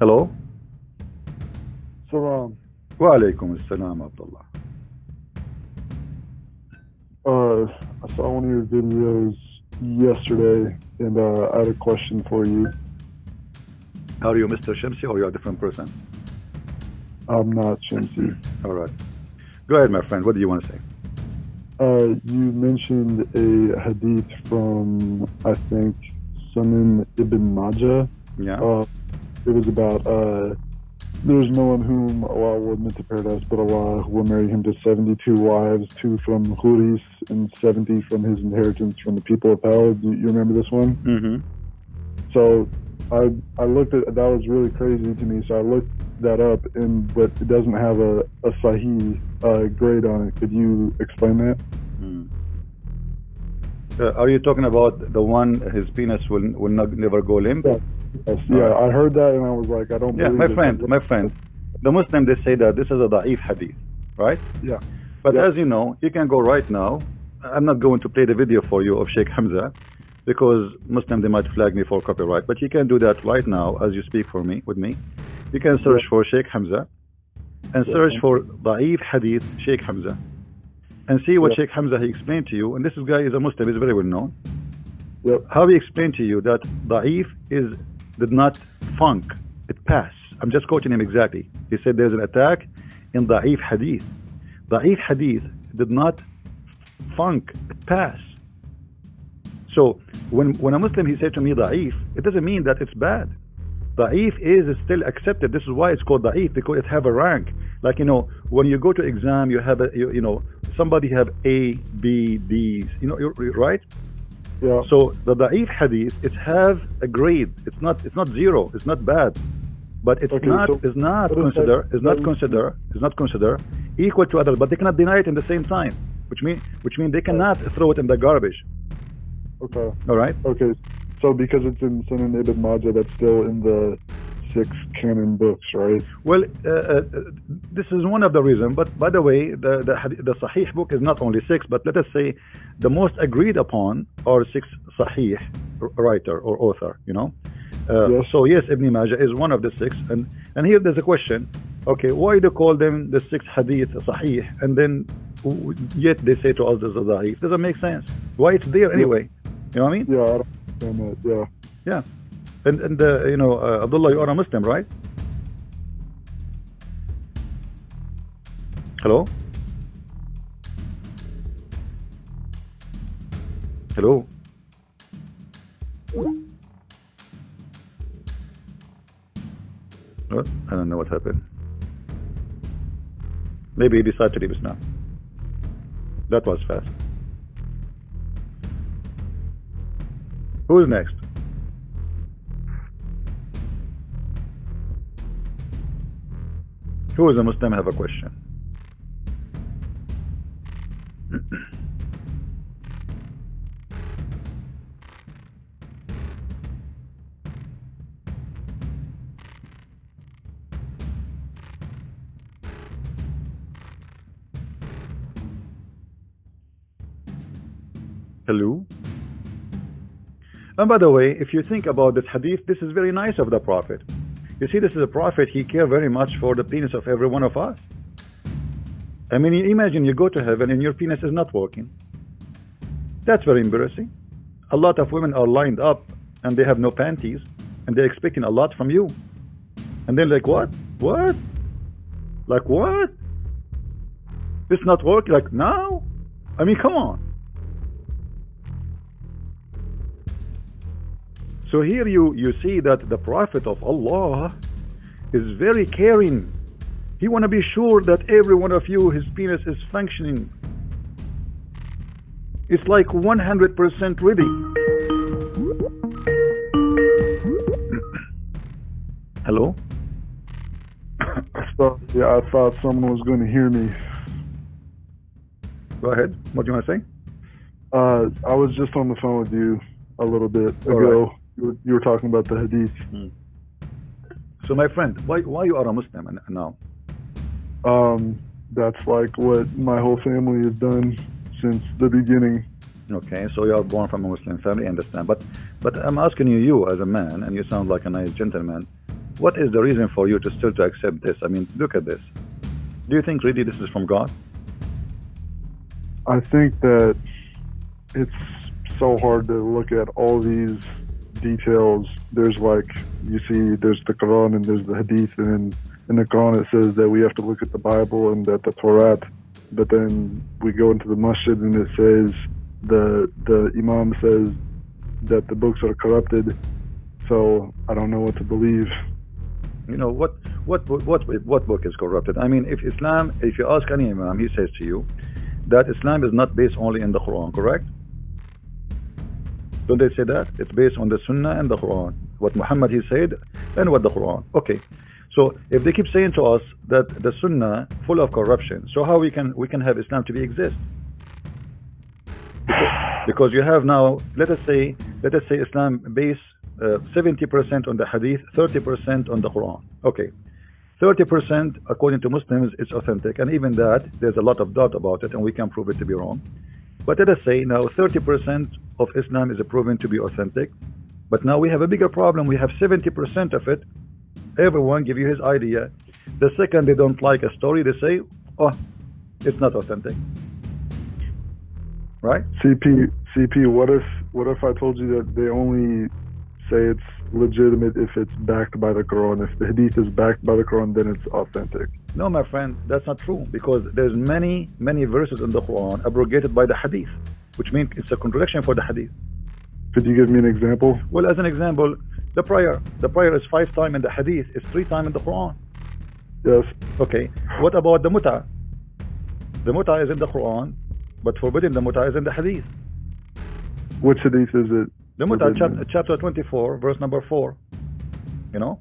Hello? Salam. Wa alaikum assalam, Abdullah. Uh, I saw one of your videos yesterday, and uh, I had a question for you. Are you Mr. Shamsi or are you a different person? I'm not Shamsi. All right. Go ahead, my friend. What do you want to say? Uh, you mentioned a hadith from, I think, Sunan Ibn Majah. Yeah. Uh, it was about uh, there's no one whom Allah will admit to paradise, but Allah will marry him to 72 wives, two from Huris and 70 from his inheritance from the people of hell. Do you remember this one? Mm-hmm. So I I looked at that was really crazy to me. So I looked that up, and but it doesn't have a a Sahih uh, grade on it. Could you explain that? Mm. Uh, are you talking about the one his penis will will not, never go limp? Yeah. Yeah, I heard that, and I was like, I don't. Yeah, believe my friend, my friend. The Muslim they say that this is a da'if hadith, right? Yeah. But Yeah. as you know, you can go right now. I'm not going to play the video for you of Sheikh Hamza because Muslim they might flag me for copyright. But you can do that right now as you speak for me with me. You can search for Sheikh Hamza and Yeah. search for da'if hadith Sheikh Hamza and see what Yeah. Sheikh Hamza he explained to you. And this guy is a Muslim, he's very well known. Yep. How he explained to you that da'if is did not funk, it passed. I'm just quoting him exactly. He said there's an attack in da'if hadith. Da'if hadith did not funk, it passed. So when when a Muslim he said to me da'if, it doesn't mean that it's bad. Da'if is still accepted. This is why it's called da'if because it have a rank. Like you know, when you go to exam, you have a you, you know somebody have A, B, D's. You know, right. Yeah. So the da'if hadith, it has a grade. It's not it's not zero. It's not bad, but it's Okay, not so is not consider is not consider is not consider equal to others. But they cannot deny it in the same time, which mean which mean they cannot throw it in the garbage. Okay. All right. Okay. So because it's in Sunan Ibn Majah, that's still in the six canon books, right? Well, uh, uh, this is one of the reasons. But by the way, the, the the Sahih book is not only six, but let us say the most agreed upon are six Sahih writer or author. You know. Uh, Yes. So yes, Ibn Majah is one of the six, and and here there's a question. Okay, why do you call them the six Hadith Sahih, and then yet they say to us this is Sahih? Doesn't make sense. Why it's there anyway? You know what I mean? Yeah, I don't. Yeah. Yeah. And and uh, you know, uh, Abdullah, you are a Muslim, right? Hello. Hello. What? I don't know what happened. Maybe he decided to leave us now. That was fast. Who is next? Who is a Muslim have a question? Hello? And by the way, if you think about this hadith, this is very nice of the Prophet. You see, this is a Prophet, he cared very much for the penis of every one of us. I mean, imagine you go to heaven and your penis is not working. That's very embarrassing. A lot of women are lined up and they have no panties and they're expecting a lot from you. And then like, what? What? Like what? It's not working? Like, now? I mean, come on. So here you, you see that the Prophet of Allah is very caring. He want to be sure that every one of you, his penis is functioning. It's like 100% ready. Hello? I thought, yeah, I thought someone was going to hear me. Go ahead. What do you want to say? Uh, I was just on the phone with you a little bit All ago. right. You, were, you were talking about the hadith. So my friend, why, why you are a Muslim now? Um, that's like what my whole family has done since the beginning. Okay, so you are born from a Muslim family, I understand. But but I'm asking you, you as a man, and you sound like a nice gentleman. what is the reason for you to still to accept this? I mean, look at this. Do you think really this is from God? I think that it's so hard to look at all these details. There's like you see, there's the Quran and there's the Hadith, and in, in the Quran it says that we have to look at the Bible and that the Torah. But then we go into the masjid and it says the the Imam says that the books are corrupted. So I don't know what to believe. You know what what what what book is corrupted? I mean, if Islam, if you ask any Imam, he says to you that Islam is not based only in the Quran, correct? Don't they say that? It's based on the Sunnah and the Quran. What Muhammad he said and what the Quran. Okay. So if they keep saying to us that the Sunnah full of corruption, so how we can we can have Islam to be exist? Because, you have now, let us say, let us say Islam based 70% uh, on the Hadith, 30% on the Quran. Okay. 30% according to Muslims is authentic and even that there's a lot of doubt about it and we can prove it to be wrong but let us say now 30% of Islam is proven to be authentic. But now we have a bigger problem. We have 70% of it. Everyone give you his idea. The second they don't like a story, they say, oh, it's not authentic. Right? CP, CP, what if, what if I told you that they only say it's legitimate if it's backed by the Quran? If the Hadith is backed by the Quran, then it's authentic. No, my friend, that's not true because there's many, many verses in the Quran abrogated by the Hadith, which means it's a contradiction for the Hadith. Could you give me an example? Well, as an example, the prayer. The prayer is five times in the Hadith. It's three times in the Quran. Yes. Okay. What about the muta? The muta is in the Quran, but forbidden the muta is in the Hadith. Which Hadith is it? The muta, chapter, chapter 24, verse number 4. You know?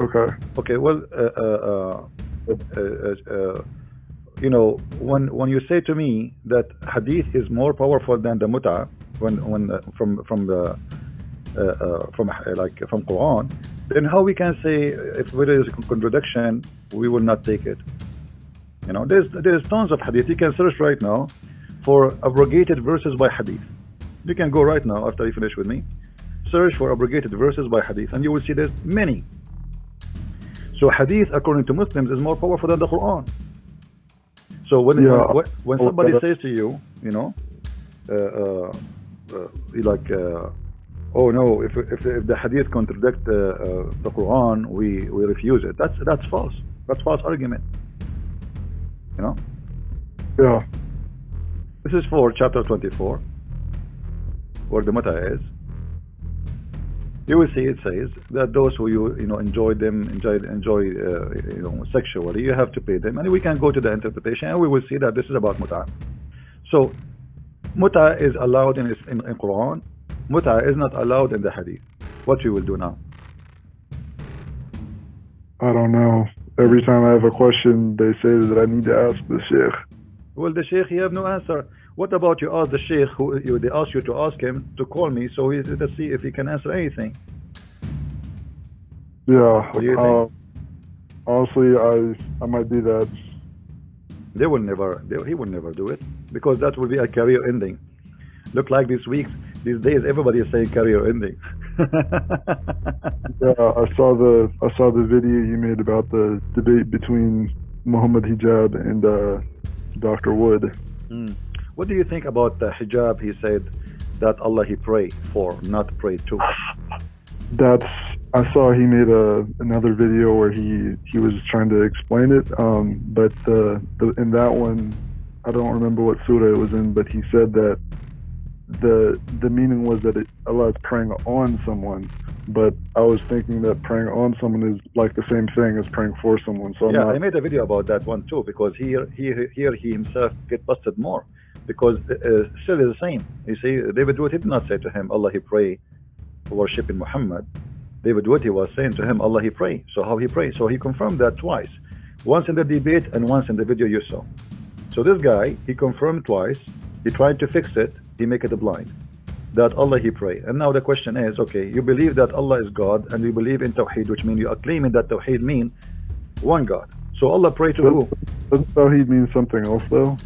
Okay. Okay. Well, uh, uh, uh, you know, when when you say to me that hadith is more powerful than the muta, when when uh, from from the uh, uh, from like from Quran, then how we can say if there is a contradiction, we will not take it. You know, there's there's tons of hadith. You can search right now for abrogated verses by hadith. You can go right now after you finish with me. Search for abrogated verses by hadith, and you will see there's many so hadith, according to Muslims, is more powerful than the Quran. So when yeah. when, when somebody says to you, you know, uh, uh, uh, like, uh, oh no, if, if, if the hadith contradict uh, uh, the Quran, we we refuse it. That's that's false. That's false argument. You know. Yeah. This is for chapter 24, where the matter is you will see it says that those who you you know enjoy them enjoy enjoy uh, you know sexually you have to pay them. And we can go to the interpretation and we will see that this is about muta. So muta is allowed in, in, in Quran. Muta is not allowed in the hadith. What you will do now? I don't know. Every time I have a question they say that I need to ask the sheikh. Well the sheikh you have no answer what about you ask the sheikh who you, they ask you to ask him to call me so he to see if he can answer anything? Yeah. What do you think? Uh, honestly, I I might do that. They will never. They, he will never do it because that will be a career ending. Look like this week, these days, everybody is saying career ending. yeah, I saw the I saw the video you made about the debate between Muhammad Hijab and uh, Dr. Wood. Mm. What do you think about the hijab? He said that Allah he pray for, not pray to. That's I saw he made a another video where he he was trying to explain it. Um, but the, the in that one, I don't remember what surah it was in, but he said that the the meaning was that it, Allah is praying on someone. But I was thinking that praying on someone is like the same thing as praying for someone. So I'm yeah, not... I made a video about that one too because here here here he himself get busted more because uh, still is the same. You see, David Wood he did not say to him, Allah he pray, worshiping Muhammad. David Wood he was saying to him, Allah he pray. So how he pray? So he confirmed that twice, once in the debate and once in the video you saw. So this guy, he confirmed twice. He tried to fix it. He make it a blind. That Allah he pray. And now the question is, okay, you believe that Allah is God and you believe in Tawheed, which means you are claiming that Tawheed mean one God. So Allah pray to who? Does Tawheed mean something else though?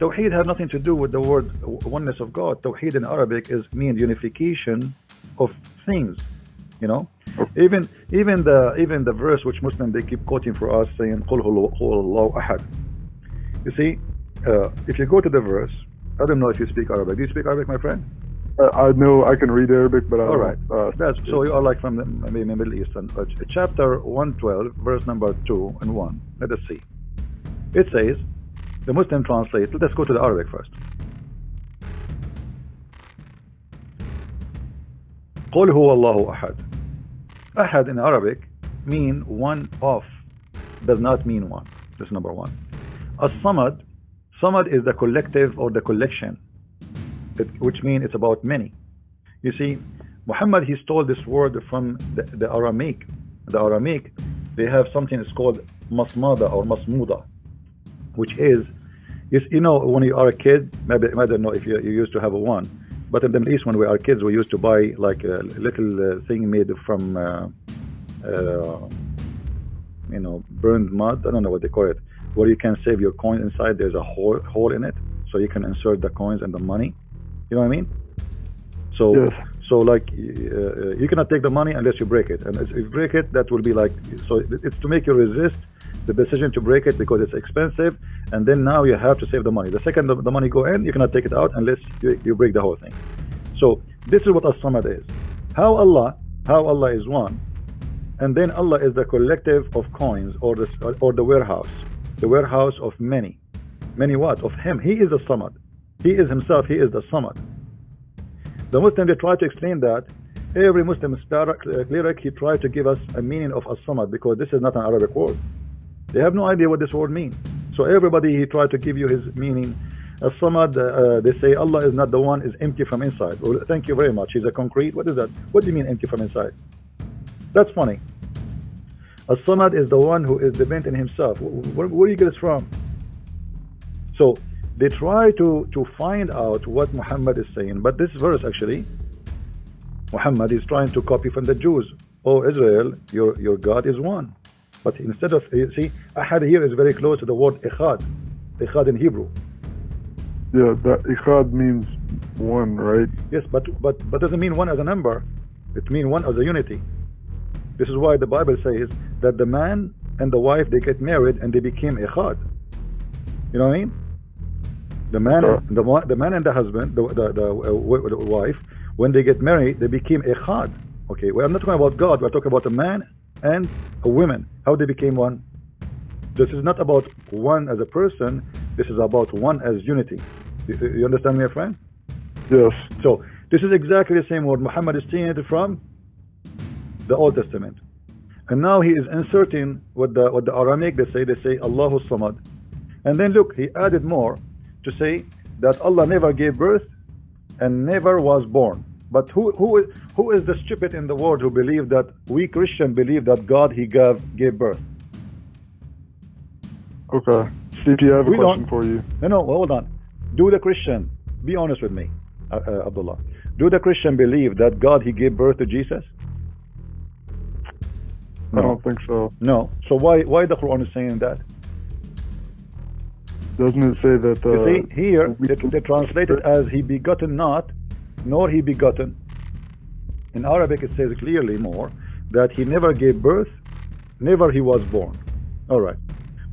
Tawheed has nothing to do with the word oneness of God. Tawheed in Arabic is mean unification of things. You know, even even the even the verse which Muslim they keep quoting for us saying "Qul huwallahu ahad." You see, uh, if you go to the verse, I don't know if you speak Arabic. Do you speak Arabic, my friend? Uh, I know I can read Arabic, but I all right. Uh, That's, so you are like from the, maybe Middle Eastern. Uh, chapter one twelve, verse number two and one. Let us see. It says. the Muslim translate. Let's go to the Arabic first. قل هو الله أحد. أحد in Arabic mean one of, does not mean one. That's number one. As-Samad, Samad is the collective or the collection, it, which means it's about many. You see, Muhammad he stole this word from the, the Aramaic. The Aramaic, they have something that's called masmada or masmuda, which is, you know, when you are a kid, maybe I don't know if you, you used to have a one, but in the Middle East when we are kids, we used to buy like a little uh, thing made from, uh, uh, you know, burned mud. I don't know what they call it, where you can save your coin inside. There's a hole hole in it, so you can insert the coins and the money. You know what I mean? So, Yes. so like uh, uh, you cannot take the money unless you break it, and if you break it, that will be like so. It's to make you resist the decision to break it because it's expensive, and then now you have to save the money. The second the, money go in, you cannot take it out unless you, you break the whole thing. So this is what as-samad is. How Allah, how Allah is one, and then Allah is the collective of coins or the or the warehouse, the warehouse of many, many what of Him. He is the samad. He is Himself. He is the samad. The Muslim they try to explain that. Every Muslim uh, cleric he tried to give us a meaning of as-samad because this is not an Arabic word. They have no idea what this word means. So everybody he tried to give you his meaning. As-samad, uh, they say Allah is not the one is empty from inside. Well, thank you very much. He's a concrete. What is that? What do you mean empty from inside? That's funny. As-samad is the one who is dependent in himself. Where, where do you get this from? So they try to to find out what Muhammad is saying, but this verse actually, Muhammad is trying to copy from the Jews. Oh Israel, your your God is one. But instead of you see, ahad here is very close to the word echad, echad in Hebrew. yeah, that ikhad means one, right? Yes, but but but doesn't mean one as a number. It means one as a unity. This is why the Bible says that the man and the wife they get married and they became echad. You know what I mean? The man, Sure. the the man and the husband, the the, the, uh, the wife, when they get married, they became echad. Okay, well, I'm not talking about God. We're talking about a man and a woman. How they became one. This is not about one as a person. This is about one as unity. You, understand me, my friend? Yes. So this is exactly the same word Muhammad is taking it from the Old Testament. And now he is inserting what the what the Aramaic they say, they say Allahu Samad. And then look, he added more to say that Allah never gave birth and never was born. But who who is who is the stupid in the world who believe that we Christian believe that God he gave gave birth? Okay. CP, I have a We question for you. No, no, hold on. Do the Christian, be honest with me, uh, uh, Abdullah. Do the Christian believe that God he gave birth to Jesus? I don't think so. No. So why why the Quran is saying that? Doesn't it say that? Uh, You see, here we- they, they translate it as he begotten not, nor he begotten. In Arabic it says clearly more that he never gave birth, never he was born. All right.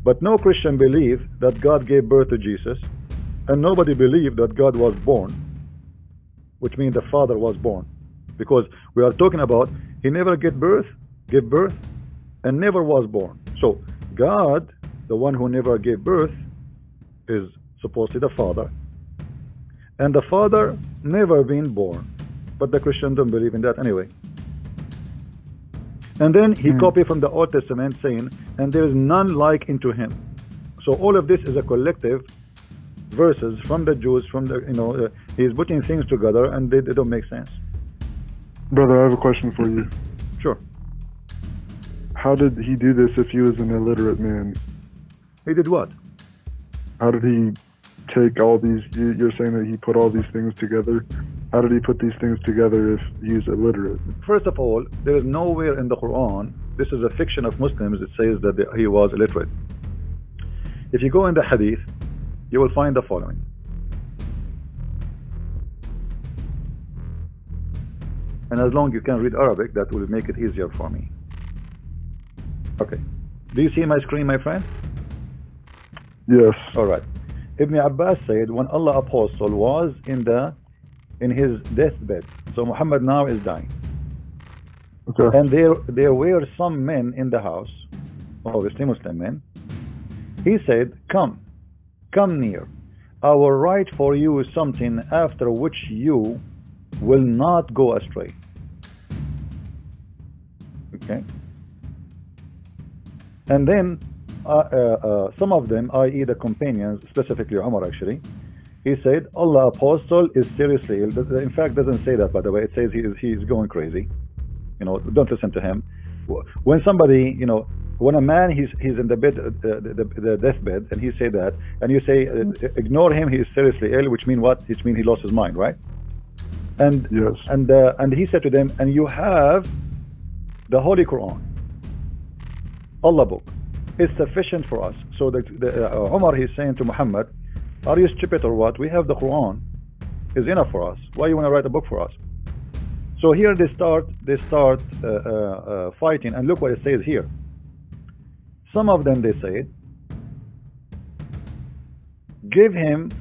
But no Christian believe that God gave birth to Jesus, and nobody believed that God was born, which means the Father was born. Because we are talking about he never gave birth, gave birth, and never was born. So God, the one who never gave birth, is supposedly the Father. And the Father never been born. But the Christians don't believe in that anyway. And then he Hmm. copied from the Old Testament saying, and there is none like unto him. So all of this is a collective verses from the Jews, from the, you know, uh, he's putting things together and they, they don't make sense. Brother, I have a question for you. Sure. How did he do this if he was an illiterate man? He did what? How did he take all these? You're saying that he put all these things together. How did he put these things together if he's illiterate? First of all, there is nowhere in the Quran, this is a fiction of Muslims, it says that he was illiterate. If you go in the Hadith, you will find the following. And as long as you can read Arabic, that will make it easier for me. Okay. Do you see my screen, my friend? Yes. All right. Ibn Abbas said when Allah apostle was in the in his deathbed, so Muhammad now is dying, Okay. and there there were some men in the house, obviously Muslim men. He said, "Come, come near. I will write for you something after which you will not go astray." Okay. And then uh, uh, uh, some of them, i.e., the companions, specifically Umar actually, he said, Allah apostle is seriously ill. In fact, doesn't say that, by the way. It says he is, he is going crazy. You know, don't listen to him. When somebody, you know, when a man he's he's in the bed, uh, the, the, the deathbed, and he say that, and you say, uh, ignore him, he is seriously ill, which mean what? Which mean he lost his mind, right? And Yes. and uh, and he said to them, and you have the Holy Quran, Allah book, is sufficient for us. So the, the uh, Umar he's saying to Muhammad, are you stupid or what? We have the Quran, is enough for us. Why you want to write a book for us? So here they start they start uh, uh, uh, fighting, and look what it says here. Some of them they said, give him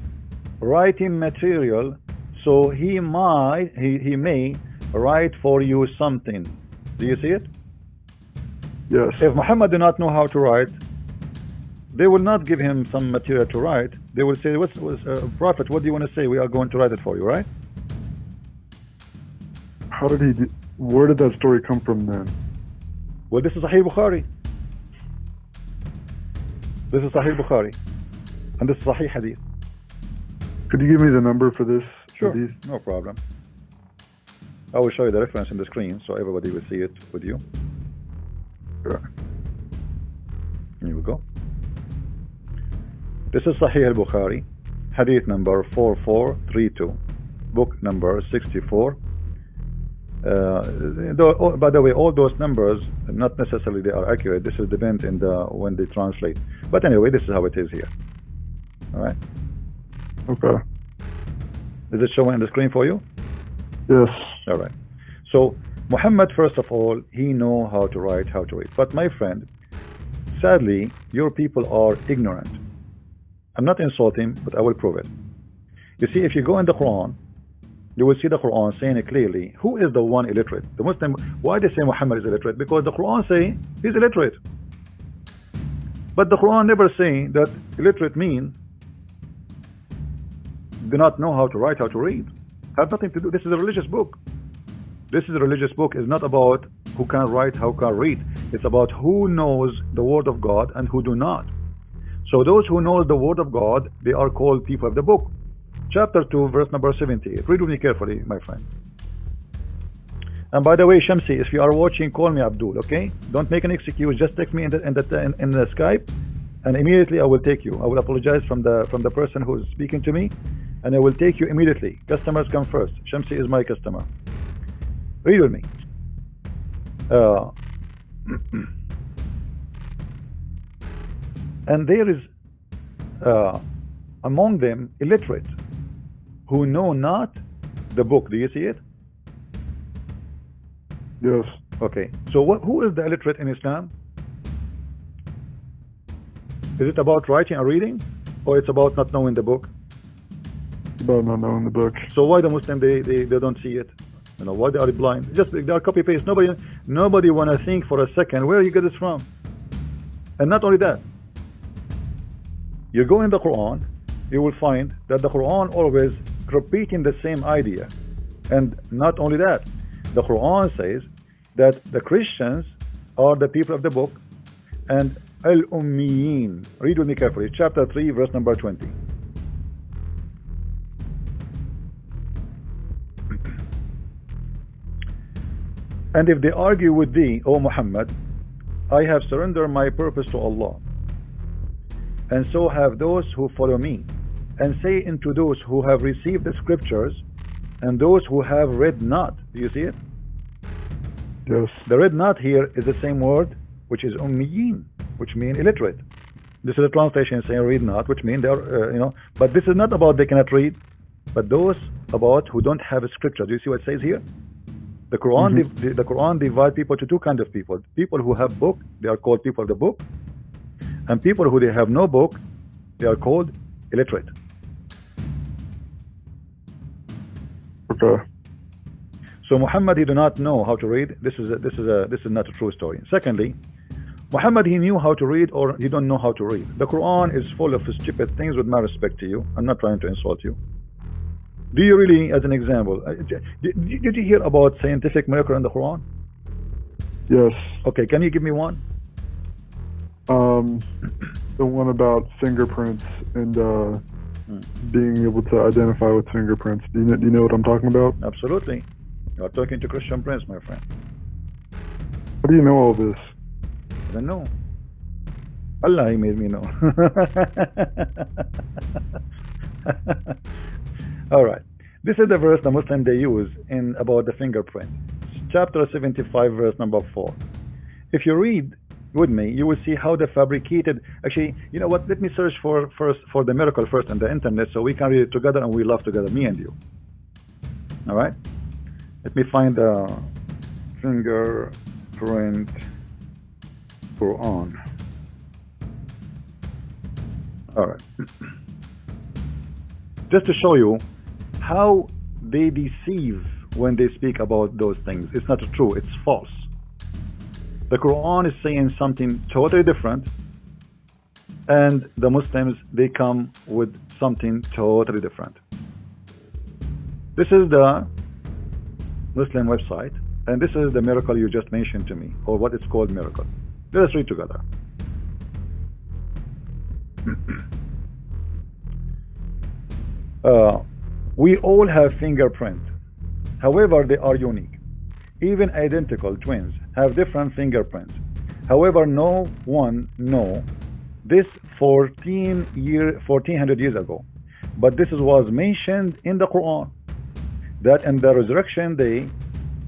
writing material so he might he, he may write for you something. Do you see it? Yes. If Muhammad do not know how to write, they will not give him some material to write. They will say, "What's, what's uh, Prophet? What do you want to say? We are going to write it for you, right?" How did he? Do, where did that story come from then? Well, this is Sahih Bukhari. This is Sahih Bukhari, and this is Sahih Hadith. Could you give me the number for this? Sure, no problem. I will show you the reference in the screen so everybody will see it with you. Sure. Here we go. This is Sahih al-Bukhari, hadith number 4432, book number 64. Uh, though, oh, by the way, all those numbers, not necessarily they are accurate. This is depend in the when they translate. But anyway, this is how it is here. All right. Okay. Is it showing on the screen for you? Yes. All right. So Muhammad, first of all, he know how to write, how to read. But my friend, sadly, your people are ignorant. I'm not insulting, but I will prove it. You see, if you go in the Quran, you will see the Quran saying it clearly. Who is the one illiterate? The Muslim. Why they say Muhammad is illiterate? Because the Quran say he's illiterate. But the Quran never saying that illiterate mean do not know how to write, how to read. Have nothing to do. This is a religious book. This is a religious book. It's not about who can write, how can read. It's about who knows the word of God and who do not. So those who know the word of God, they are called people of the book. Chapter 2, verse number 78. Read with me carefully, my friend. And by the way, Shamsi, if you are watching, call me Abdul, okay? Don't make an excuse. Just text me in the, in the, in, in the Skype, and immediately I will take you. I will apologize from the from the person who is speaking to me, and I will take you immediately. Customers come first. Shamsi is my customer. Read with me. Uh, and there is uh, among them illiterate who know not the book. Do you see it? Yes. Okay. So what, who is the illiterate in Islam? Is it about writing or reading, or it's about not knowing the book? About not knowing the book. So why the Muslim they, they, they don't see it? You know why they are blind? Just they are copy paste. Nobody nobody wanna think for a second where you get this from. And not only that, you go in the Quran, you will find that the Quran always repeating the same idea. And not only that, the Quran says that the Christians are the people of the book and al-ummiyin. Read with me carefully. Chapter 3, verse number 20. And if they argue with thee, O Muhammad, I have surrendered my purpose to Allah. And so have those who follow me. And say unto those who have received the scriptures and those who have read not. Do you see it? Yes. The read not here is the same word, which is ummiyin, which mean illiterate. This is a translation saying read not, which mean they are, uh, you know, but this is not about they cannot read, but those about who don't have a scripture. Do you see what it says here? The Quran, Mhm. div- the Quran divide people to two kind of people. People who have book, they are called people of the book, and people who they have no book, they are called illiterate. Okay. So Muhammad, he do not know how to read. This is a, this is a this is not a true story. Secondly, Muhammad, he knew how to read, or he don't know how to read. The Quran is full of stupid things. With my respect to you, I'm not trying to insult you. Do you really, as an example, uh, did, did you hear about scientific miracle in the Quran? Yes. Okay, can you give me one? Um, the one about fingerprints and uh, being able to identify with fingerprints. Do you know, do you know what I'm talking about? Absolutely. You are talking to Christian Prince, my friend. How do you know all this? I don't know. Allah, he made me know. All right. This is the verse the Muslim they use in about the fingerprint. Chapter 75, verse number 4. If you read with me, you will see how the fabricated. Actually, you know what? Let me search for first for the miracle first on the internet, so we can read it together and we love together, me and you. All right. Let me find the fingerprint Quran. All right. Just to show you how they deceive when they speak about those things. It's not true, it's false. The Quran is saying something totally different, and the Muslims they come with something totally different. This is the Muslim website, and this is the miracle you just mentioned to me, or what is called miracle. Let us read together. Uh, we all have fingerprint. However, they are unique. Even identical twins have different fingerprints. However, no one know this 14 year 1400 years ago. But this was mentioned in the Quran that in the resurrection day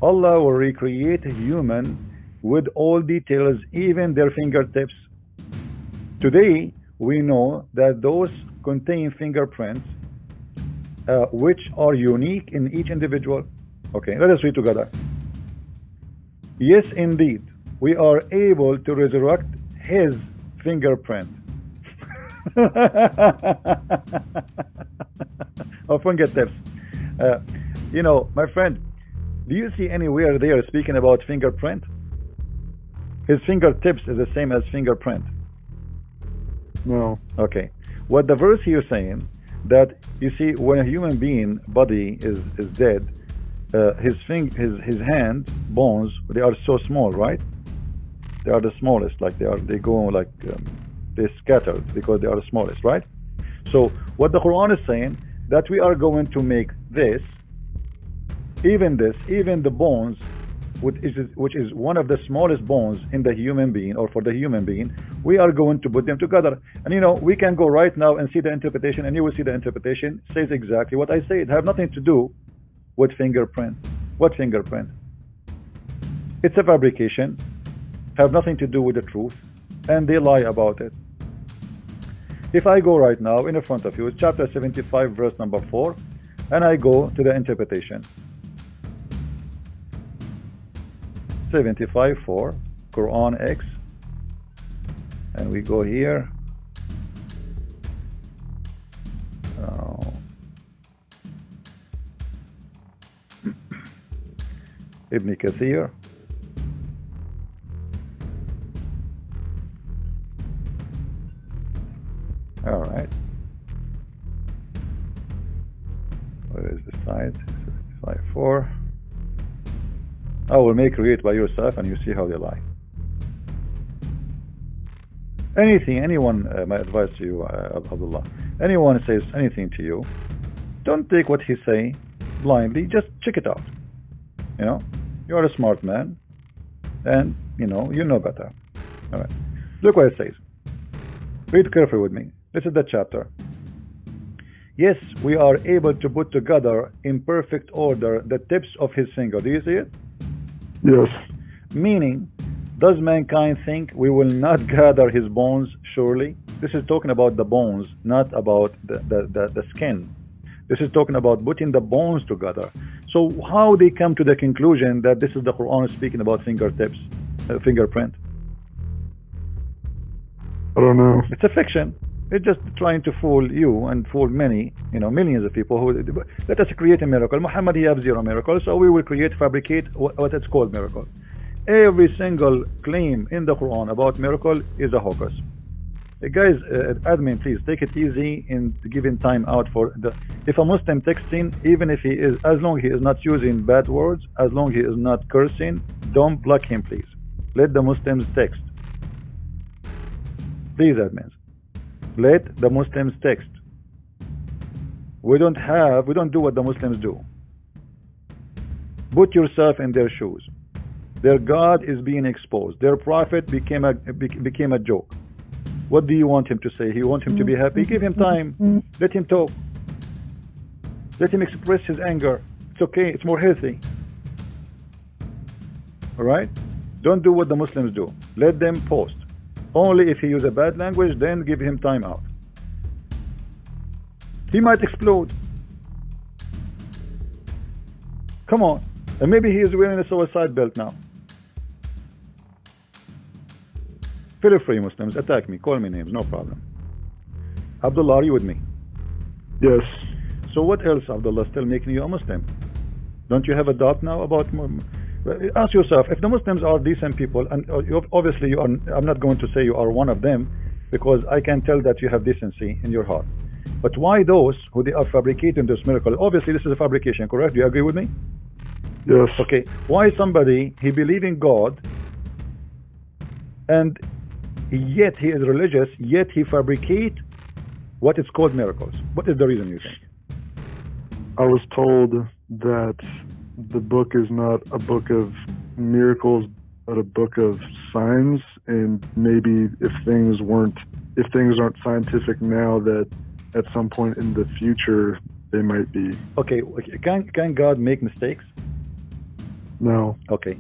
Allah will recreate a human with all details, even their fingertips. Today, we know that those contain fingerprints uh, which are unique in each individual. Okay, let us read together. Yes, indeed, we are able to resurrect his fingerprint. or fingertips. Uh, you know, my friend, do you see anywhere they are speaking about fingerprint? His fingertips is the same as fingerprint. No. Okay. What the verse here is saying that you see when a human being body is is dead, uh, his fing his his hand bones they are so small, right? They are the smallest. Like they are they go like um, they scattered because they are the smallest, right? So what the Quran is saying that we are going to make this, even this, even the bones which is, which is one of the smallest bones in the human being or for the human being, we are going to put them together. And you know, we can go right now and see the interpretation, and you will see the interpretation says exactly what I say. It have nothing to do with fingerprint. What fingerprint? It's a fabrication, have nothing to do with the truth, and they lie about it. If I go right now in front of you, chapter 75, verse number 4, and I go to the interpretation. 75 for Quran X and we go here uh, Ibn Kathir. All right. Where is the side 75 4 I will make read by yourself and you see how they lie. Anything, anyone, uh, my advice to you, uh, Abdullah, anyone says anything to you, don't take what he say blindly, just check it out. You know, you are a smart man and, you know, you know better. All right. Look what it says. Read carefully with me. This is the chapter. Yes, we are able to put together in perfect order the tips of his finger. Do you see it? Yes. Meaning, does mankind think we will not gather his bones surely? This is talking about the bones, not about the, the, the, the skin. This is talking about putting the bones together. So how they come to the conclusion that this is the Quran speaking about fingertips, uh, fingerprint? I don't know. It's a fiction. It's just trying to fool you and fool many, you know, millions of people. Who let us create a miracle. Muhammad, he have zero miracles, so we will create, fabricate what, what it's called miracle. Every single claim in the Quran about miracle is a hocus. Uh, guys, uh, admin, please take it easy in giving time out for the. If a Muslim texting, even if he is, as long he is not using bad words, as long he is not cursing, don't block him, please. Let the Muslims text. Please, admins. Let the Muslims text. We don't have, we don't do what the Muslims do. Put yourself in their shoes. Their God is being exposed. Their prophet became a became a joke. What do you want him to say? You want him to be happy? Give him time. Let him talk. Let him express his anger. It's okay. It's more healthy. All right? Don't do what the Muslims do. Let them post. Only if he uses a bad language, then give him time out. He might explode. Come on. And maybe he is wearing a suicide belt now. Feel free, Muslims. Attack me. Call me names. No problem. Abdullah, are you with me? Yes. So what else, Abdullah, still making you a Muslim? Don't you have a doubt now about... Ask yourself, if the Muslims are decent people, and uh, obviously you are, I'm not going to say you are one of them, because I can tell that you have decency in your heart. But why those who they are fabricating this miracle? Obviously, this is a fabrication, correct? Do you agree with me? Yes. Okay. Why somebody he believe in God, and yet he is religious, yet he fabricate what is called miracles? What is the reason you think? I was told that the book is not a book of miracles, but a book of signs. And maybe if things weren't, if things aren't scientific now, that at some point in the future they might be. Okay, can can God make mistakes? No. Okay.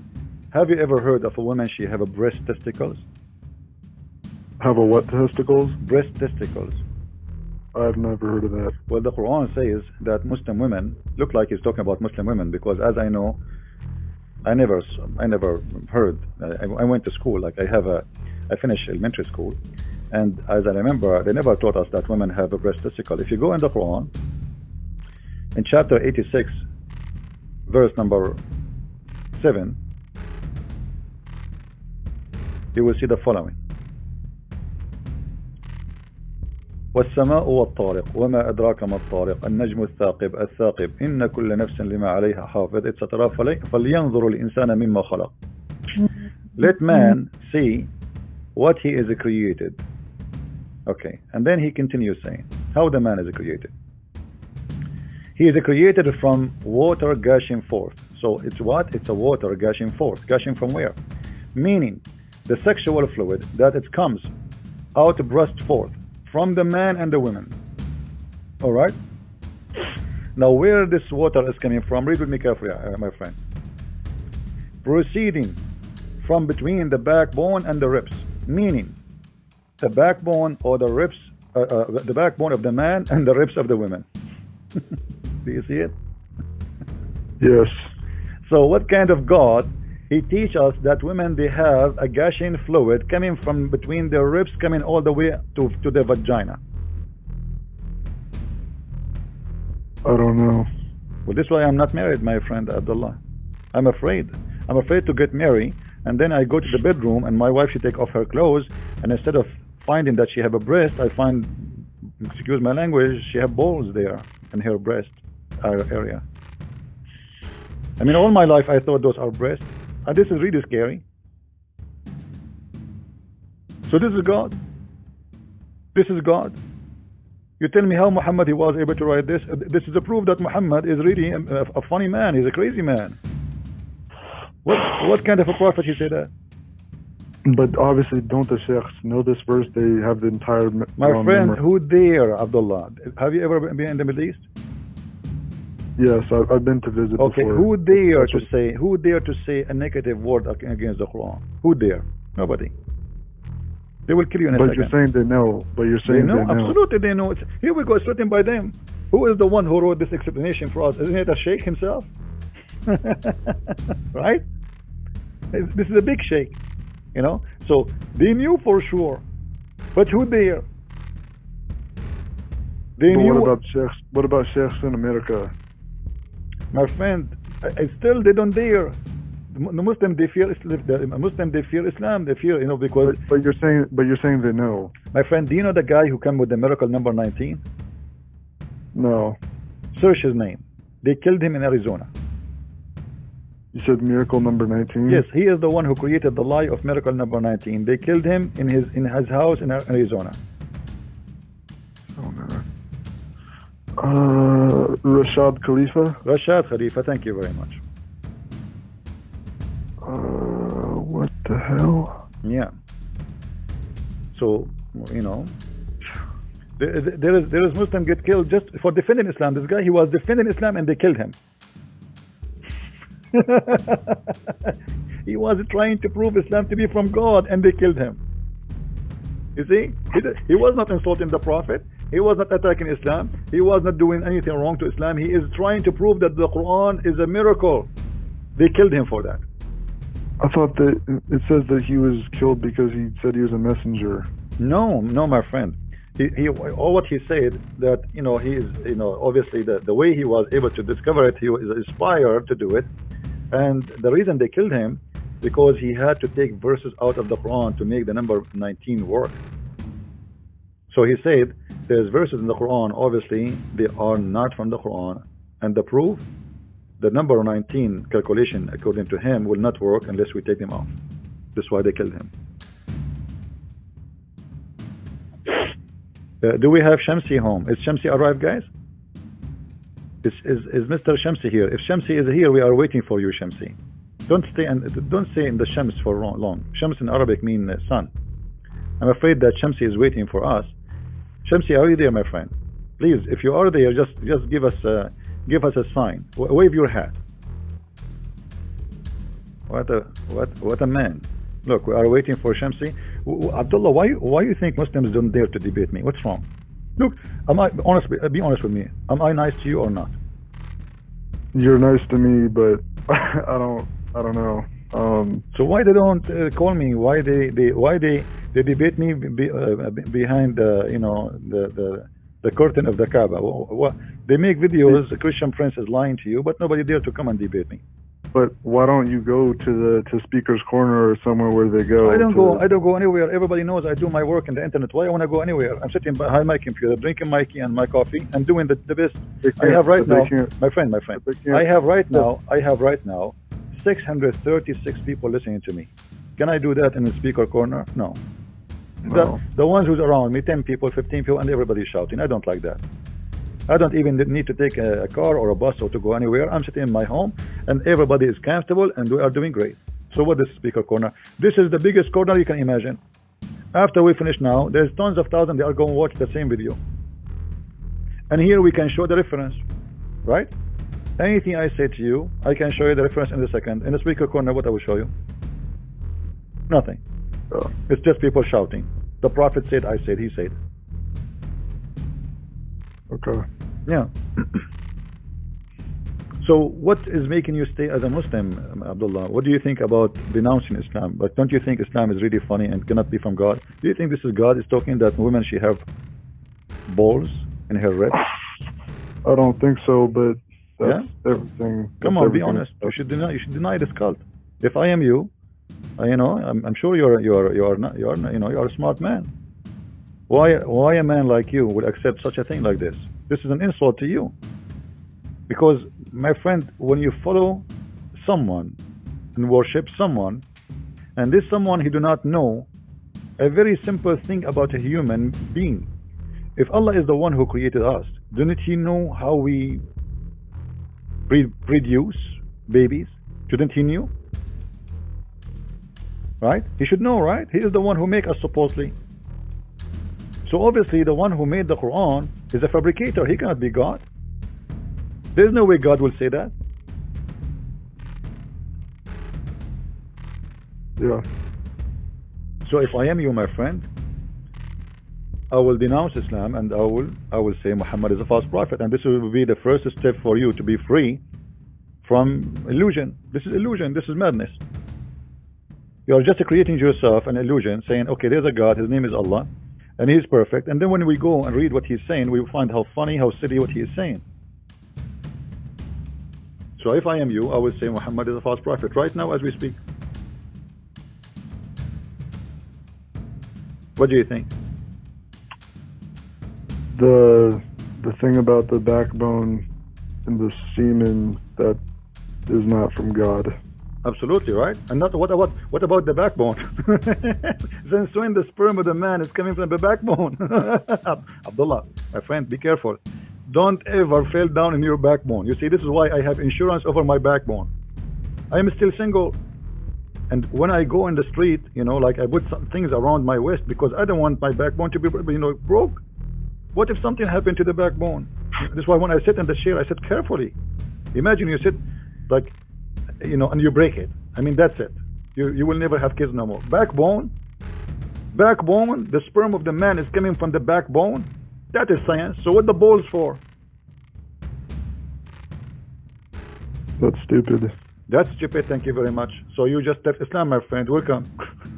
Have you ever heard of a woman she have a breast testicles? Have a what testicles? Breast testicles. I've never heard of that. Well, the Quran says that Muslim women look like he's talking about Muslim women because, as I know, I never, I never heard. I, I went to school. Like I have a, I finished elementary school, and as I remember, they never taught us that women have a breast testicle. If you go in the Quran, in chapter 86, verse number seven, you will see the following. والسماء والطارق وما أدراك ما الطارق النجم الثاقب الثاقب إن كل نفس لما عليها حافظ etc فلينظر الإنسان مما خلق let man see what he is created okay and then he continues saying how the man is created he is created from water gushing forth so it's what it's a water gushing forth gushing from where meaning the sexual fluid that it comes out burst forth from the man and the woman. All right? Now, where this water is coming from, read with me carefully, uh, my friend. Proceeding from between the backbone and the ribs, meaning the backbone or the ribs, uh, uh, the backbone of the man and the ribs of the women. Do you see it? Yes. So, what kind of God he teach us that women they have a gushing fluid coming from between their ribs coming all the way to, to the vagina. I don't know. Well this is why I'm not married my friend Abdullah. I'm afraid. I'm afraid to get married and then I go to the bedroom and my wife she take off her clothes and instead of finding that she have a breast I find excuse my language she have balls there in her breast uh, area. I mean all my life I thought those are breasts and this is really scary. So this is God. This is God. You tell me how Muhammad he was able to write this. This is a proof that Muhammad is really a, a funny man. He's a crazy man. What what kind of a prophet he said that? But obviously, don't the sheikhs know this verse? They have the entire. My friend, memory. who there, Abdullah? Have you ever been in the Middle East? Yes, I've been to visit. Okay, before. who dare to say who dare to say a negative word against the Quran? Who dare? Nobody. They will kill you in a but second. you're saying they know. But you're saying they know. They know. Absolutely, they know. It's, here we go. It's written by them. Who is the one who wrote this explanation for us? Isn't it a sheikh himself? right? This is a big sheikh, you know. So they knew for sure, but who dare? They But knew. what about sheikhs? What about sheikhs in America? My friend, still they don't dare. The the Muslim they fear Islam. The Muslim they fear Islam. They fear you know because But, but you're saying, but you're saying they know. my friend, do you know the guy who came with the miracle number 19? No, Search his name. They killed him in Arizona. you said miracle number 19. Yes, he is the one who created the lie of miracle number 19. They killed him in his in his house in Arizona. Uh, Rashad Khalifa. Rashad Khalifa, thank you very much. Uh, what the hell? Yeah. So, you know, there, there is there is Muslim get killed just for defending Islam. This guy, he was defending Islam and they killed him. he was trying to prove Islam to be from God and they killed him. You see, he, he was not insulting the Prophet. He was not attacking Islam. He was not doing anything wrong to Islam. He is trying to prove that the Quran is a miracle. They killed him for that. I thought that it says that he was killed because he said he was a messenger. No, no, my friend. He, he, all what he said that you know he is you know obviously the the way he was able to discover it, he was inspired to do it, and the reason they killed him because he had to take verses out of the Quran to make the number 19 work. So he said there's verses in the Quran, obviously they are not from the Quran, and the proof, the number 19 calculation according to him will not work unless we take them off. That's why they killed him. Uh, do we have Shamsi home? Is Shamsi arrived, guys? Is, is, is Mr. Shamsi here? If Shamsi is here, we are waiting for you, Shamsi. Don't stay and don't stay in the Shams for long. Shams in Arabic mean uh, sun. I'm afraid that Shamsi is waiting for us. Shamsi, are you there, my friend? Please, if you are there, just just give us a, give us a sign. W- wave your hat. What a what what a man! Look, we are waiting for Shamsi. W- w- Abdullah, why why you think Muslims don't dare to debate me? What's wrong? Look, am I honest? Be honest with me. Am I nice to you or not? You're nice to me, but I don't. I don't know. Um, So why they don't uh, call me? Why they, they why they they debate me be, uh, behind the you know the the the curtain of the Kaaba? They make videos. The Christian Prince is lying to you, but nobody dare to come and debate me. but why don't you go to the to Speaker's Corner or somewhere where they go? I don't go. I don't go anywhere. Everybody knows I do my work in the internet. Why I want to go anywhere? I'm sitting behind my computer, drinking my tea and my coffee, and doing the, the best I have right now. My friend, my friend. I have right now. I have right now 636 people listening to me. Can I do that in the speaker corner? No. The, the ones who's around me, 10 people, 15 people, and everybody's shouting. I don't like that. I don't even need to take a, a car or a bus or to go anywhere. I'm sitting in my home, and everybody is comfortable, and we are doing great. So what is speaker corner? This is the biggest corner you can imagine. After we finish now, there's tons of thousands that are going to watch the same video. And here we can show the reference, right? Anything I say to you, I can show you the reference in a second. In the speaker corner, what I will show you? Nothing. Oh. It's just people shouting. The Prophet said, I said, he said. Okay. Yeah. so, what is making you stay as a Muslim, um, Abdullah? What do you think about denouncing Islam? But don't you think Islam is really funny and cannot be from God? Do you think this is God is talking that women should have balls in her red? I don't think so, but that's everything. Come that's on, be honest. You should deny. You should deny this cult. If I am you, uh, Uh, you know, I'm, I'm sure you're you're you're not you're you know you're a smart man. Why why a man like you would accept such a thing like this? This is an insult to you. Because my friend, when you follow someone and worship someone, and this someone he do not know a very simple thing about a human being. If Allah is the one who created us, didn't He know how we produce babies? Shouldn't He know? Right? He should know, right? He is the one who make us supposedly. So obviously, the one who made the Quran is a fabricator. He cannot be God. There's no way God will say that. Yeah. So if I am you, my friend, I will denounce Islam and I will I will say Muhammad is a false prophet, and this will be the first step for you to be free from illusion. This is illusion. This is madness. You are just creating yourself an illusion, saying, okay, there's a God, his name is Allah, and he's perfect. And then when we go and read what he's saying, we find how funny, how silly what he is saying. So if I am you, I would say Muhammad is a false prophet right now as we speak. What do you think? The the thing about the backbone and the semen that is not from God. Absolutely right. And not what about what about the backbone? Since when the sperm of the man is coming from the backbone? Abdullah, my friend, be careful. Don't ever fall down in your backbone. You see, this is why I have insurance over my backbone. I am still single. And when I go in the street, you know, like I put some things around my waist because I don't want my backbone to be, you know, broke. What if something happened to the backbone? That's why when I sit in the chair, I sit carefully. Imagine you sit like, you know, and you break it. I mean, that's it. You, you will never have kids no more. Backbone, backbone, the sperm of the man is coming from the backbone. That is science. So what the balls for? That's stupid. That's stupid. Thank you very much. So you just left Islam, my friend. Welcome.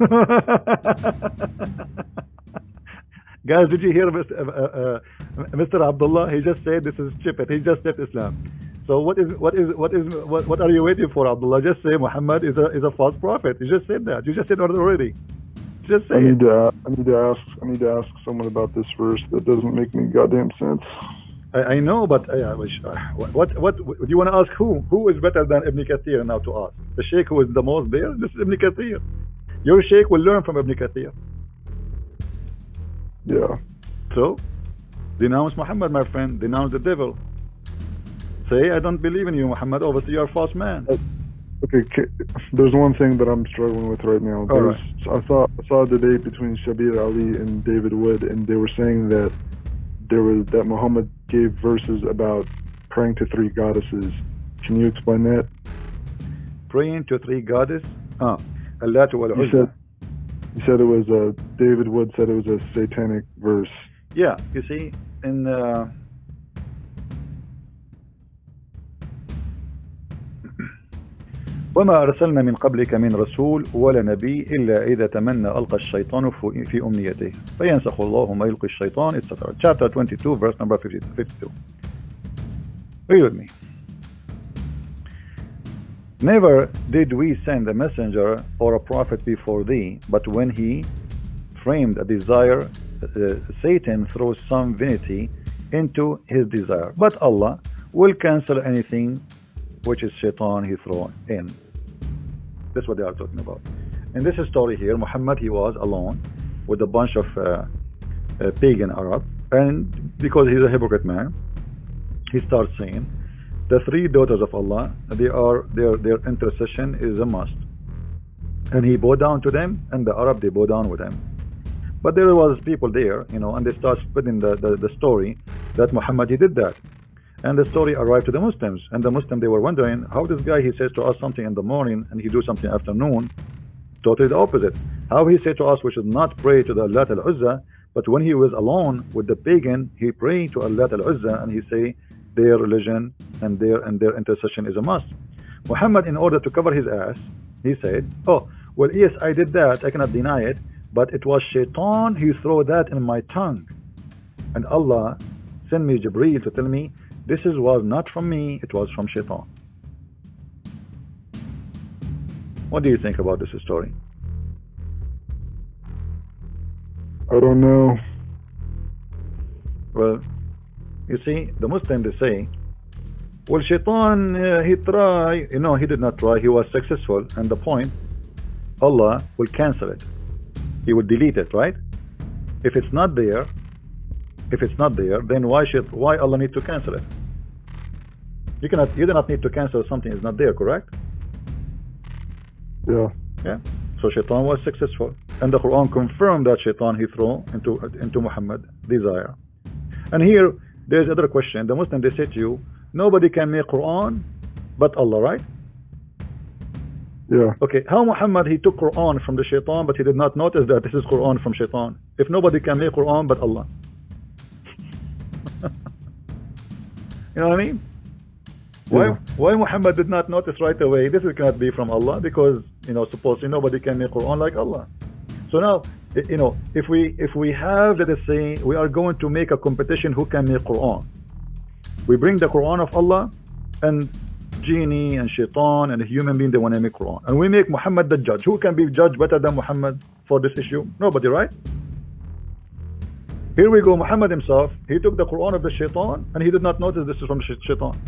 Guys, did you hear Mr. Uh, uh, Mr. Abdullah? He just said this is stupid. He just left Islam. So what is what is what is what, what are you waiting for, Abdullah? Just say Muhammad is a is a false prophet. You just said that. You just said it already. Just say I it. need to I need to ask I need to ask someone about this verse. That doesn't make any goddamn sense. I, I know, but uh, I wish, uh, what, what what do you want to ask? Who who is better than Ibn Kathir now to ask? The Sheikh who is the most there. This is Ibn Kathir. Your Sheikh will learn from Ibn Kathir. Yeah. So, denounce Muhammad, my friend. Denounce the devil. Say, I don't believe in you, Muhammad. Obviously, you're a false man. Okay, there's one thing that I'm struggling with right now. There's, I saw I saw a debate between Shabir Ali and David Wood, and they were saying that there was that Muhammad gave verses about praying to three goddesses. Can you explain that? Praying to three goddesses. Ah, Allah wal You said you said it was a David Wood said it was a satanic verse. Yeah, you see, in uh, وما أرسلنا من قبلك من رسول ولا نبي إلا إذا تمنى ألقى الشيطان في في أمنيته فينسخ الله ما يلقي الشيطان etc. Chapter 22 verse number 50 52 Read with me Never did we send a messenger or a prophet before thee, but when he framed a desire, uh, Satan throws some vanity into his desire. But Allah will cancel anything which is shaitan he throw in. That's what they are talking about. In this story here, Muhammad he was alone with a bunch of uh, uh, pagan Arab, and because he's a hypocrite man, he starts saying, the three daughters of Allah, they are their their intercession is a must. And he bowed down to them, and the Arab they bow down with him. But there was people there, you know, and they start spreading the, the, the story that Muhammad he did that. And the story arrived to the Muslims, and the Muslim they were wondering how this guy he says to us something in the morning and he do something afternoon, totally the opposite. How he said to us we should not pray to the Allah al Uzza, but when he was alone with the pagan, he prayed to Allah al Uzza and he say their religion and their and their intercession is a must. Muhammad, in order to cover his ass, he said, "Oh, well, yes, I did that. I cannot deny it, but it was Shaitan who threw that in my tongue, and Allah sent me Jibreel to tell me this is was not from me. It was from Shaitan." What do you think about this story? I don't know. Well, you see, the Muslim they say, well, Shaitan, uh, he try, you know, he did not try, he was successful, and the point, Allah will cancel it. He will delete it, right? If it's not there, if it's not there, then why should, why Allah need to cancel it? You cannot, you do not need to cancel something is not there, correct? Yeah. Yeah. So Shaitan was successful, and the Quran confirmed that Shaitan he threw into into Muhammad desire. And here there's other question. The Muslim they say to you, nobody can make Quran but Allah, right? Yeah. Okay, how Muhammad he took Quran from the Shaitan, but he did not notice that this is Quran from Shaitan. If nobody can make Quran but Allah, you know what I mean? Why, Yeah. why Muhammad did not notice right away this is cannot be from Allah because you know supposedly nobody can make Quran like Allah. So now you know if we if we have let us say we are going to make a competition who can make Quran. We bring the Quran of Allah and genie and shaitan and a human being they want to make Quran and we make Muhammad the judge. Who can be judged better than Muhammad for this issue? Nobody, right? Here we go, Muhammad himself, he took the Quran of the shaitan and he did not notice this is from shaitan.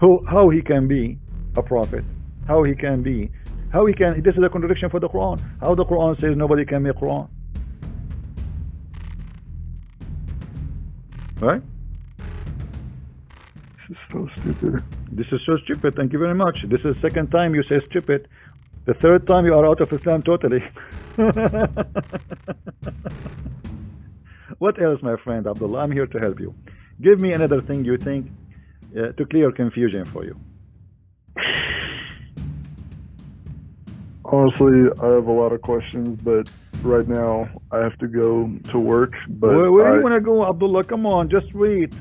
Who, how he can be a prophet? How he can be? How he can? This is a contradiction for the Quran. How the Quran says nobody can make Quran, right? This is so stupid. This is so stupid. Thank you very much. This is the second time you say stupid. The third time you are out of Islam totally. what else, my friend Abdullah? I'm here to help you. Give me another thing you think uh, to clear confusion for you. Honestly, I have a lot of questions, but right now I have to go to work. But where where do you want to go, Abdullah? Come on, just wait.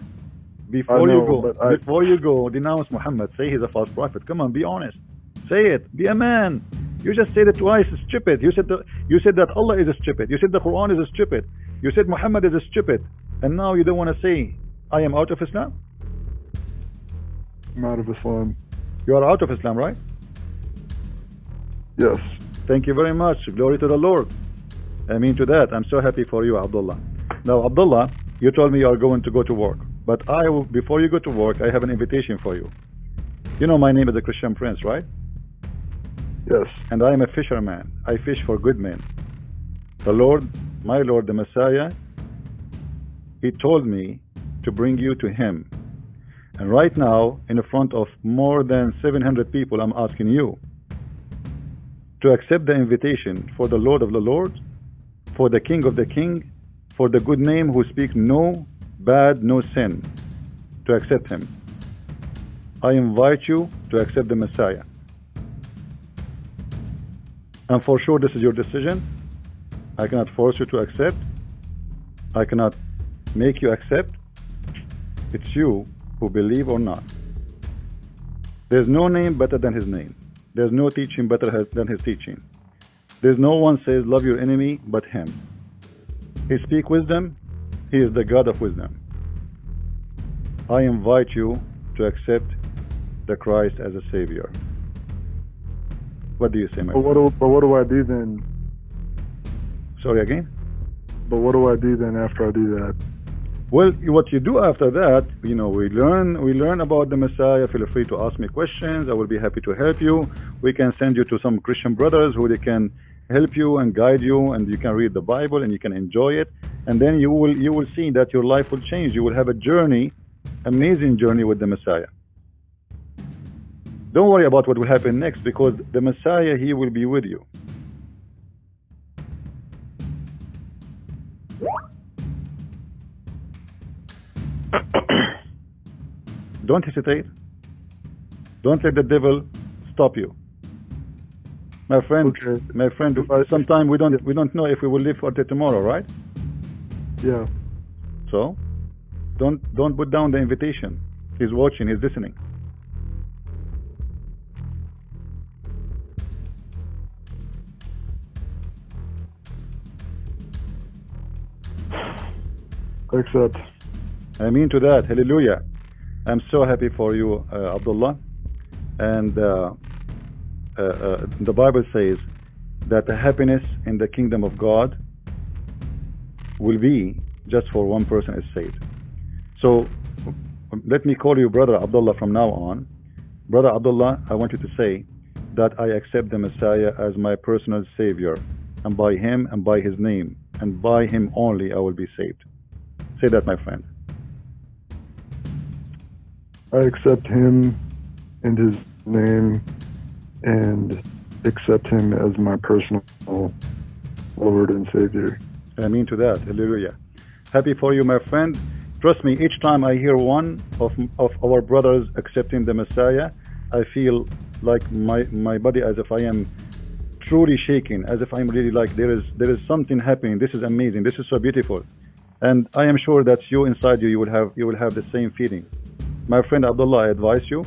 Before know, you go, but I- before you go, denounce Muhammad. Say he's a false prophet. Come on, be honest. Say it. Be a man. You just said it twice. It's stupid. You said the, you said that Allah is a stupid. You said the Quran is a stupid. You said Muhammad is a stupid. And now you don't want to say I am out of Islam. I'm out of Islam. You are out of Islam, right? Yes. Thank you very much. Glory to the Lord. I mean to that. I'm so happy for you, Abdullah. Now, Abdullah, you told me you are going to go to work. But I will, before you go to work, I have an invitation for you. You know my name is the Christian Prince, right? Yes. And I am a fisherman. I fish for good men. The Lord, my Lord, the Messiah, He told me to bring you to Him. And right now, in front of more than 700 people, I'm asking you to accept the invitation for the Lord of the Lords, for the King of the King, for the good name who speaks no bad, no sin, to accept Him. I invite you to accept the Messiah. And for sure, this is your decision. I cannot force you to accept. I cannot make you accept. It's you who believe or not. There's no name better than his name. There's no teaching better than his teaching. There's no one says love your enemy but him. He speak wisdom. He is the God of wisdom. I invite you to accept the Christ as a Savior. What do you say, my But what friend? do, but what do I do then? Sorry again? But what do I do then after I do that? Well, what you do after that, you know, we learn we learn about the Messiah. Feel free to ask me questions. I will be happy to help you. We can send you to some Christian brothers who they can help you and guide you, and you can read the Bible and you can enjoy it. And then you will you will see that your life will change. You will have a journey, amazing journey with the Messiah. Don't worry about what will happen next because the Messiah he will be with you. Don't hesitate. Don't let the devil stop you. My friend, Okay. my friend, If I- sometime we don't we don't know if we will live for tomorrow, right? Yeah. So don't don't put down the invitation. He's watching, he's listening. Accept. I mean to that. Hallelujah. I'm so happy for you, uh, Abdullah. And uh, uh, uh, the Bible says that the happiness in the kingdom of God will be just for one person is saved. So let me call you Brother Abdullah from now on. Brother Abdullah, I want you to say that I accept the Messiah as my personal Savior, and by Him and by His name, and by Him only I will be saved. Say that, my friend. I accept him and his name and accept him as my personal Lord and Savior. I mean to that. Hallelujah. Happy for you, my friend. Trust me, each time I hear one of, of our brothers accepting the Messiah, I feel like my, my body as if I am truly shaking, as if I'm really like there is there is something happening. This is amazing. This is so beautiful. And I am sure that you inside you, you will have you will have the same feeling. My friend Abdullah, I advise you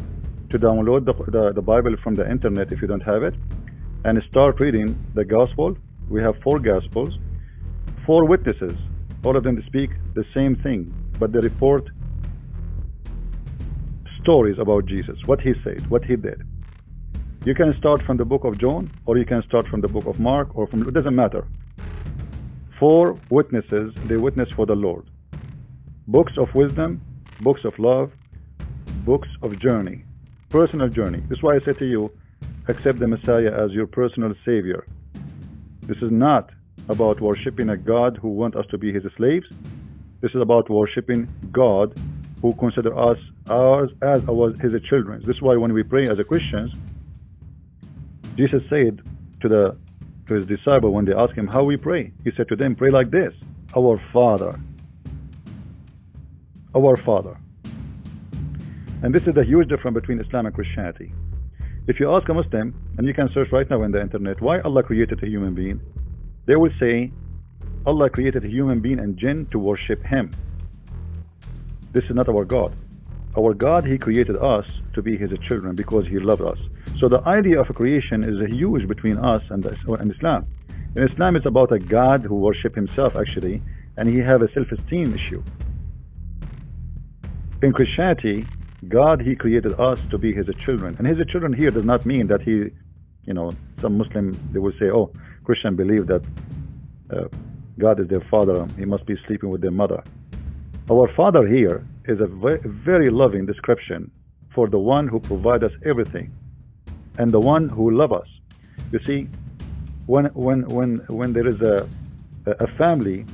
to download the, the, the Bible from the internet if you don't have it, and start reading the Gospel. We have four Gospels, four witnesses. All of them speak the same thing, but they report stories about Jesus, what he said, what he did. You can start from the book of John, or you can start from the book of Mark, or from it doesn't matter. Four witnesses, they witness for the Lord. Books of wisdom, books of love, books of journey, personal journey. This is why I say to you, accept the Messiah as your personal Savior. This is not about worshiping a God who wants us to be His slaves. This is about worshiping God who consider us ours as our, His children. This is why when we pray as a Christians, Jesus said to the to his disciple when they asked him how we pray, he said to them, pray like this, Our Father. Our Father. And this is the huge difference between Islam and Christianity. If you ask a Muslim, and you can search right now in the internet, why Allah created a human being, they will say, Allah created a human being and jinn to worship Him. This is not our God. Our God, He created us to be His children because He loved us. So the idea of a creation is a huge between us and, and Islam. In Islam, it's about a God who worship Himself actually, and He have a self-esteem issue. In Christianity, God, He created us to be His children. And His children here does not mean that He, you know, some Muslim, they will say, oh, Christian believe that uh, God is their father, He must be sleeping with their mother. Our Father here is a very loving description for the one who provides us everything and the one who loves us. You see, when when when when there is a a family,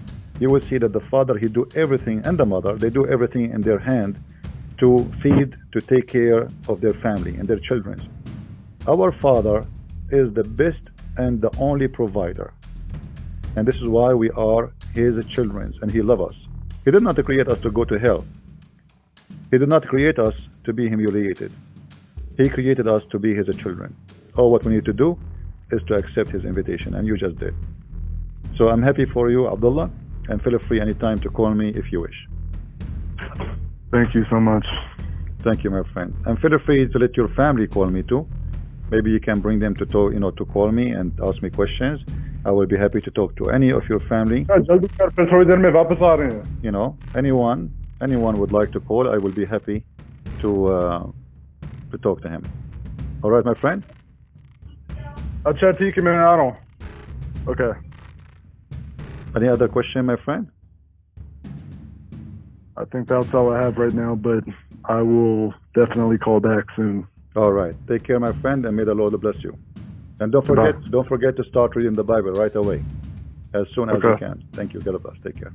you will see that the father he do everything and the mother they do everything in their hand to feed, to take care of their family and their children. Our Father is the best and the only provider. And this is why we are His children and He loves us. He did not create us to go to hell. He did not create us to be humiliated. He created us to be His children. All what we need to do is to accept His invitation, and you just did. So I'm happy for you, Abdullah, and feel free anytime to call me if you wish. Thank you so much. Thank you, my friend. And feel free to let your family call me too. Maybe you can bring them to talk, you know, to call me and ask me questions. I will be happy to talk to any of your family. You know, anyone, anyone would like to call, I will be happy to uh, to talk to him. All right, my friend. I'll chat to you, Caminano. Okay. Any other question, my friend? I think that's all I have right now, but I will definitely call back soon. All right. Take care, my friend, and may the Lord bless you. And don't forget, Bye. don't forget to start reading the Bible right away, as soon as Okay. you can. Thank you. God bless. Take care.